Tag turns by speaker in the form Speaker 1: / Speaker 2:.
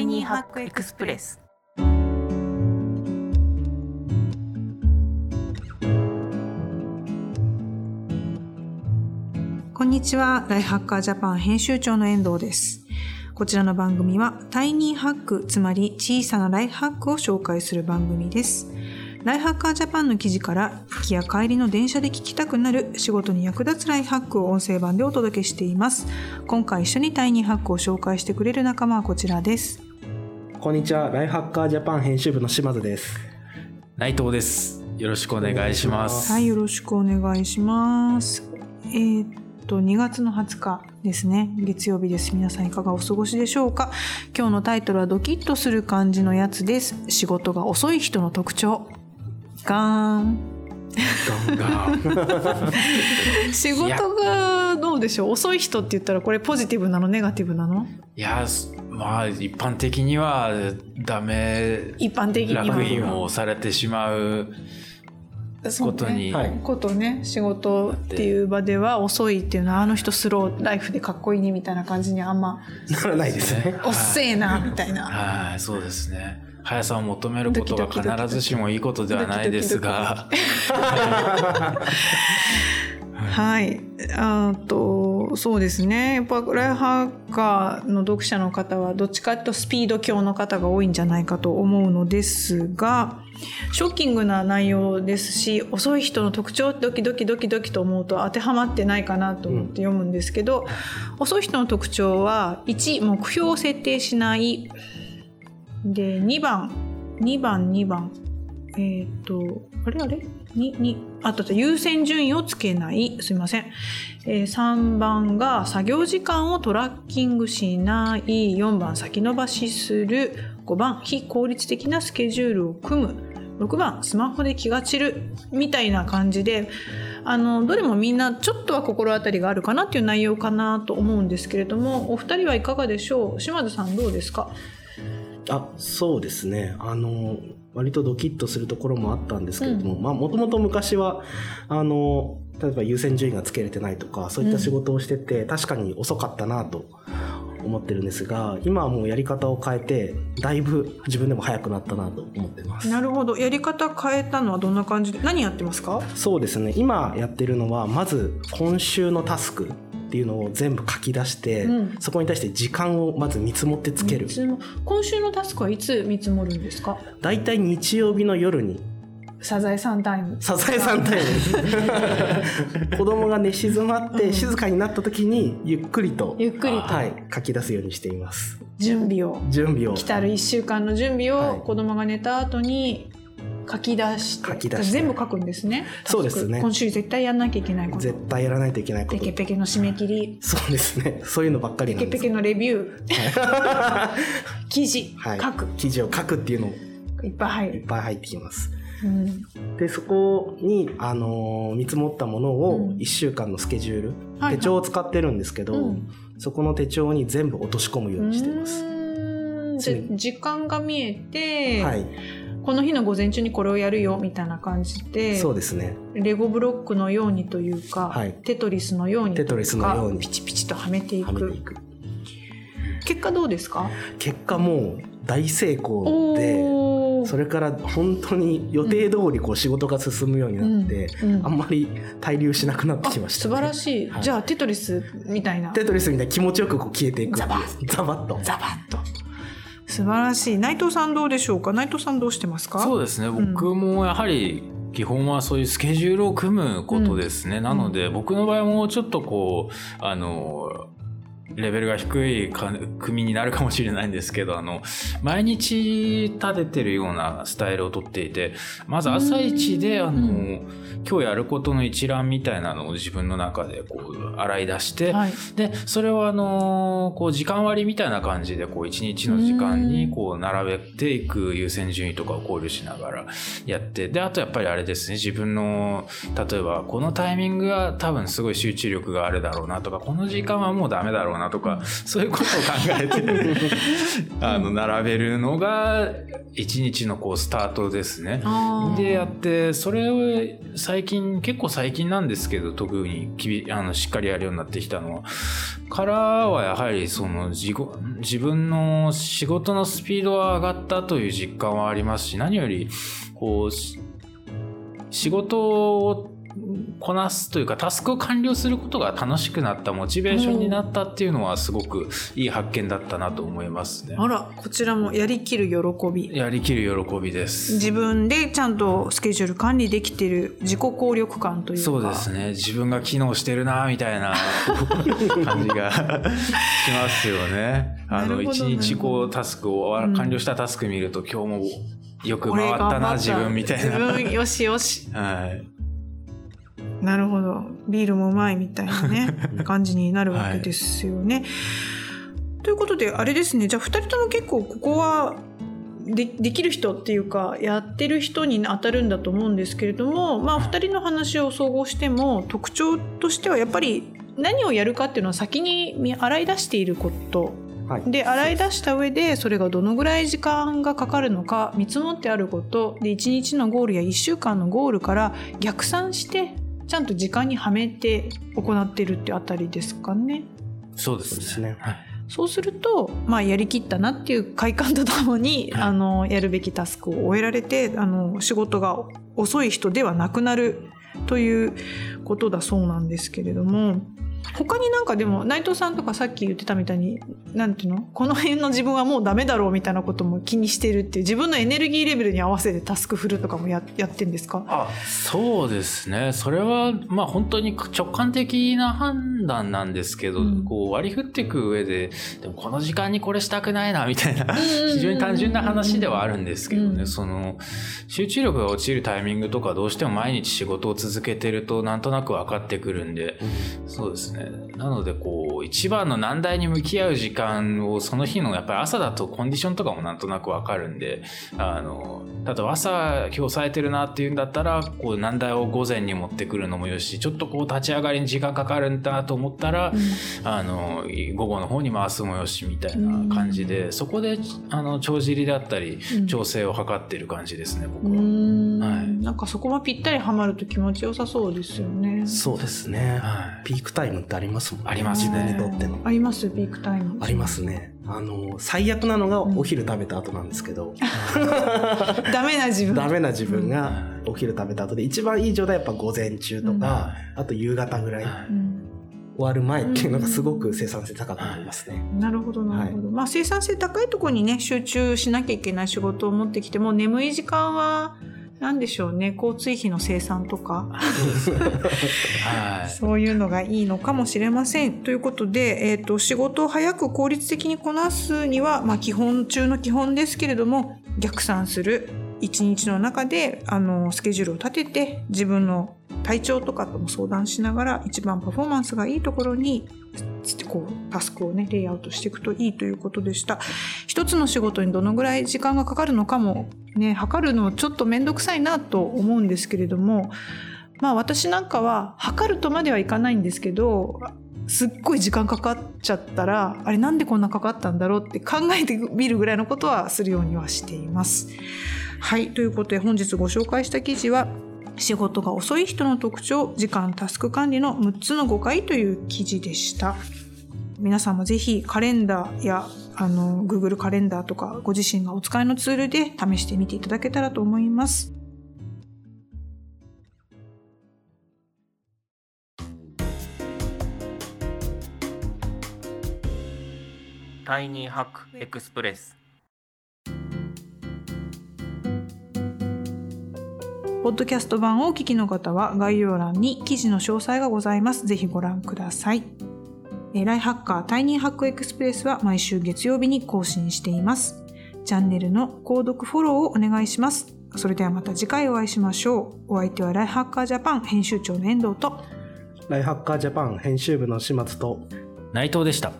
Speaker 1: イニーハックエクスプレス
Speaker 2: こんにちは、ライハッカージャパン編集長の遠藤です。こちらの番組は、タイニーハック、つまり小さなライフハックを紹介する番組です。ライフハッカージャパンの記事から、行きや帰りの電車で聞きたくなる仕事に役立つライフハックを音声版でお届けしています。今回一緒にタイニーハックを紹介してくれる仲間はこちらです。
Speaker 3: こんにちは、ライフハッカージャパン編集部の島津です。
Speaker 4: 内藤です。よろしくお願いします。
Speaker 2: はい、よろしくお願いします。えーっと、2月の20日ですね。月曜日です。皆さんいかがお過ごしでしょうか？今日のタイトルはドキッとする感じのやつです。仕事が遅い人の特徴。ガーン。
Speaker 4: が
Speaker 2: 仕事がどうでしょう。遅い人って言ったらこれポジティブなの？ネガティブなの？
Speaker 4: いや、まあ一般的にはダメ。
Speaker 2: 一般的には。
Speaker 4: 楽印をされてしまうことに、
Speaker 3: はい。
Speaker 2: ことね。仕事っていう場では遅いっていうのはあの人スローライフでかっこいいねみたいな感じにあんま
Speaker 3: ならないですね。
Speaker 2: おっせえなみたいな。
Speaker 4: はい、そうですね。速さを求めることが必ずしもいいことではないですが、
Speaker 2: はい。あと、そうですね。やっぱ、ライフハッカーの読者の方は、どっちかというとスピード強の方が多いんじゃないかと思うのですが、ショッキングな内容ですし、遅い人の特徴ドキドキドキドキと思うと当てはまってないかなと思って読むんですけど、遅い人の特徴は、1、目標を設定しない。で、2番、2番、2番。えっ、と、あれあれ？に、に、あと優先順位をつけない。すいません。えー3番が作業時間をトラッキングしない。4番先延ばしする。5番非効率的なスケジュールを組む。6番スマホで気が散る。みたいな感じで、あの、どれもみんなちょっとは心当たりがあるかなっていう内容かなと思うんですけれども、お二人はいかがでしょう？島津さんどうですか？
Speaker 3: あ、そうですね。あの、割とドキッとするところもあったんですけれども、まあ、もともと昔は、あの、例えば優先順位がつけれてないとか、そういった仕事をしてて、確かに遅かったなと思ってるんですが、今はもうやり方を変えて、だいぶ自分でも早くなったなと思ってます。
Speaker 2: なるほど。やり方変えたのはどんな感じで、何やってますか？
Speaker 3: そうですね。今やってるのは、まず今週のタスクっていうのを全部書き出して、
Speaker 2: うん。
Speaker 3: そこに対して時間をまず見積もってつける。
Speaker 2: 今週のタスクはいつ見積もるんですか？
Speaker 3: だいたい日曜日の夜に。
Speaker 2: サザエさんタイム。
Speaker 3: サザエさんタイム。子供が寝静まって静かになった時にゆっくりと、
Speaker 2: ゆっくりと。
Speaker 3: はい、書き出すようにしています。
Speaker 2: 準備を。
Speaker 3: 準備を。
Speaker 2: 来たる1週間の準備
Speaker 3: はい。
Speaker 2: を子供が寝た後に書き出して。
Speaker 3: 書き出して
Speaker 2: 全部書くんですね。
Speaker 3: そうですね
Speaker 2: 今週絶対やんなきゃいけないこと。
Speaker 3: 絶対やらないといけないこと
Speaker 2: ペケペケの締め切り。
Speaker 3: そうですねそういうのばっかりなんです
Speaker 2: ペケペケのレビュー。記事。
Speaker 3: はい、
Speaker 2: 書く。
Speaker 3: 記事を書くっていうの
Speaker 2: いっぱい入る。
Speaker 3: いっぱい入ってきます
Speaker 2: うん。
Speaker 3: でそこに、あのー見積もったものを
Speaker 2: うん
Speaker 3: 1週間のスケジュール、
Speaker 2: はい
Speaker 3: 手帳を使ってるんですけど、
Speaker 2: うん
Speaker 3: そこの手帳に全部落とし込むようにしてます、
Speaker 2: 時間が見えて、
Speaker 3: はい
Speaker 2: この日の午前中にこれをやるよみたいな感じで
Speaker 3: そうですね。
Speaker 2: レゴブロックのようにというか、
Speaker 3: はい。
Speaker 2: テトリスのように
Speaker 3: テトリスのように。
Speaker 2: ピチピチとはめていく。結果どうですか？
Speaker 3: 結果もう大成功でそれから本当に予定通りこう仕事が進むようになって、
Speaker 2: うんうん。
Speaker 3: あんまり滞留しなくなって
Speaker 2: あ
Speaker 3: きました、
Speaker 2: 素晴らしい、
Speaker 3: はい。
Speaker 2: じゃあテトリスみたいな。
Speaker 3: テトリスみたいに気持ちよくこう消えていく。
Speaker 2: ザバ
Speaker 3: ザバッと。
Speaker 2: ザバッと素晴らしい。内藤さんどうでしょうか？内藤さんどうしてますか？
Speaker 4: そうですね。
Speaker 2: ん。
Speaker 4: 僕もやはり、基本はそういうスケジュールを組むことですね。なので、僕の場合もちょっとこう、あの、レベルが低いか組になるかもしれないんですけど、あの、毎日立ててるようなスタイルをとっていて、まず朝一で、あの、
Speaker 2: うん。
Speaker 4: 今日やることの一覧みたいなのを自分の中でこう洗い出して、
Speaker 2: はい。
Speaker 4: で、それをあのーこう時間割みたいな感じで、こう一日の時間にこう並べていく優先順位とかを考慮しながらやって、で、あとやっぱりあれですね、自分の、例えばこのタイミングが多分すごい集中力があるだろうなとか、この時間はもうダメだろうなとか、そういうことを考えて、あの、並べるのが一日のこうスタートですね。でやってそれを最近結構最近なんですけど特にきびあのしっかりやるようになってきたのは。からはやはりその自己自分の仕事のスピードは上がったという実感はありますし何よりこうし仕事をこなすというかタスクを完了することが楽しくなったモチベーションになったっていうのはすごくいい発見だったなと思いますね。
Speaker 2: あらこちらもやりきる喜び
Speaker 4: やりきる喜びです。
Speaker 2: 自分でちゃんとスケジュール管理できてる自己効力感というか
Speaker 4: そうですね自分が機能してるなみたいな 感じがしますよね。あの一日こうタスクを
Speaker 2: うん
Speaker 4: 完了したタスク見ると、今日もよく
Speaker 2: 俺
Speaker 4: 回ったな自分みたいな。
Speaker 2: 自分よしよし
Speaker 4: はい、
Speaker 2: なるほど。ビールもうまいみたいなね 感じになるわけですよね。ということであれですね。じゃあ2人とも結構ここはでできる人っていうかやってる人に当たるんだと思うんですけれどもまあ2人の話を総合しても特徴としてはやっぱり何をやるかっていうのは先に見洗い出していること。
Speaker 3: はい。
Speaker 2: で洗い出した上でそれがどのぐらい時間がかかるのか見積もってあること。で1日のゴールや1週間のゴールから逆算してちゃんと時間にはめて行ってるってあたりですかね。
Speaker 4: そうですね。
Speaker 3: そうですね
Speaker 4: はい
Speaker 2: そうすると、まあ、やりきったなっていう快感とともに、
Speaker 4: はい
Speaker 2: あのやるべきタスクを終えられてあの仕事が遅い人ではなくなるということだそうなんですけれども他になんかでも内藤さんとかさっき言ってたみたいになんていうの？この辺の自分はもうダメだろうみたいなことも気にしてるっていう自分のエネルギーレベルに合わせてタスク振るとかもややってんですか？
Speaker 4: あそうですね。それはまあ本当に直感的な判断なんですけど、
Speaker 2: うん。
Speaker 4: こう割り振っていく上ででもこの時間にこれしたくないなみたいな
Speaker 2: うんうんうん
Speaker 4: 非常に単純な話ではあるんですけどね、
Speaker 2: うん。
Speaker 4: その集中力が落ちるタイミングとかどうしても毎日仕事を続けてるとなんとなく分かってくるんでそうですねなのでこう一番の難題に向き合う時間をその日のやっぱり朝だとコンディションとかもなんとなく分かるんであの例えば朝今日冴えてるなっていうんだったらこう難題を午前に持ってくるのもよしちょっとこう立ち上がりに時間かかるんだと思ったら、あの午後の方に回すもよしみたいな感じで、そこであの帳尻であったり
Speaker 2: うん。
Speaker 4: 調整を図ってる感じですね
Speaker 2: う
Speaker 4: 僕は。
Speaker 2: ん
Speaker 4: はい
Speaker 2: なんかそこはぴったりはまると気持ちよさそうですよね。
Speaker 3: そうですね。
Speaker 4: はい
Speaker 3: ピークタイムってありますもんね。
Speaker 4: ありますね
Speaker 3: 自分にとっての。
Speaker 2: あります？ピークタイム。
Speaker 3: ありますね。あの、最悪なのがお昼食べた後なんですけど、
Speaker 2: ダメな自分。
Speaker 3: ダメな自分がお昼食べた後で、一番いい状態はやっぱ午前中とか、あと夕方ぐらい、
Speaker 4: はい
Speaker 2: うん
Speaker 3: 終わる前っていうのがすごく生産性高くなりますね。
Speaker 2: なるほどなるほど、まあ生産性高いところにね集中しなきゃいけない仕事を持ってきても眠い時間は何でしょうね。交通費の生産とか。
Speaker 4: はい。
Speaker 2: そういうのがいいのかもしれません。ということで、えー、と仕事を早く効率的にこなすには、まあ、基本中の基本ですけれども逆算する一日の中であのスケジュールを立てて自分の体調とかとも相談しながら一番パフォーマンスがいいところにこうタスクをねレイアウトしていくといいということでした一つの仕事にどのぐらい時間がかかるのかもね測るのちょっと面倒くさいなと思うんですけれどもまあ私なんかは測るとまではいかないんですけどすっごい時間かかっちゃったらあれなんでこんなかかったんだろうって考えてみるぐらいのことはするようにはしています。はいということで本日ご紹介した記事は仕事が遅い人の特徴時間タスク管理の6つの誤解という記事でした。皆さんもぜひカレンダーやあの Google カレンダーとかご自身がお使いのツールで試してみていただけたらと思います。
Speaker 1: Tiny Hack Express
Speaker 2: ポッドキャスト版をお聞きの方は概要欄に記事の詳細がございます。ぜひご覧ください。えーライハッカータイニーハックエクスプレスは毎週月曜日に更新しています。チャンネルの購読フォローをお願いします。それではまた次回お会いしましょう。お相手はライハッカージャパン編集長の遠藤と
Speaker 3: ライハッカージャパン編集部の始末と、
Speaker 4: 内藤でした。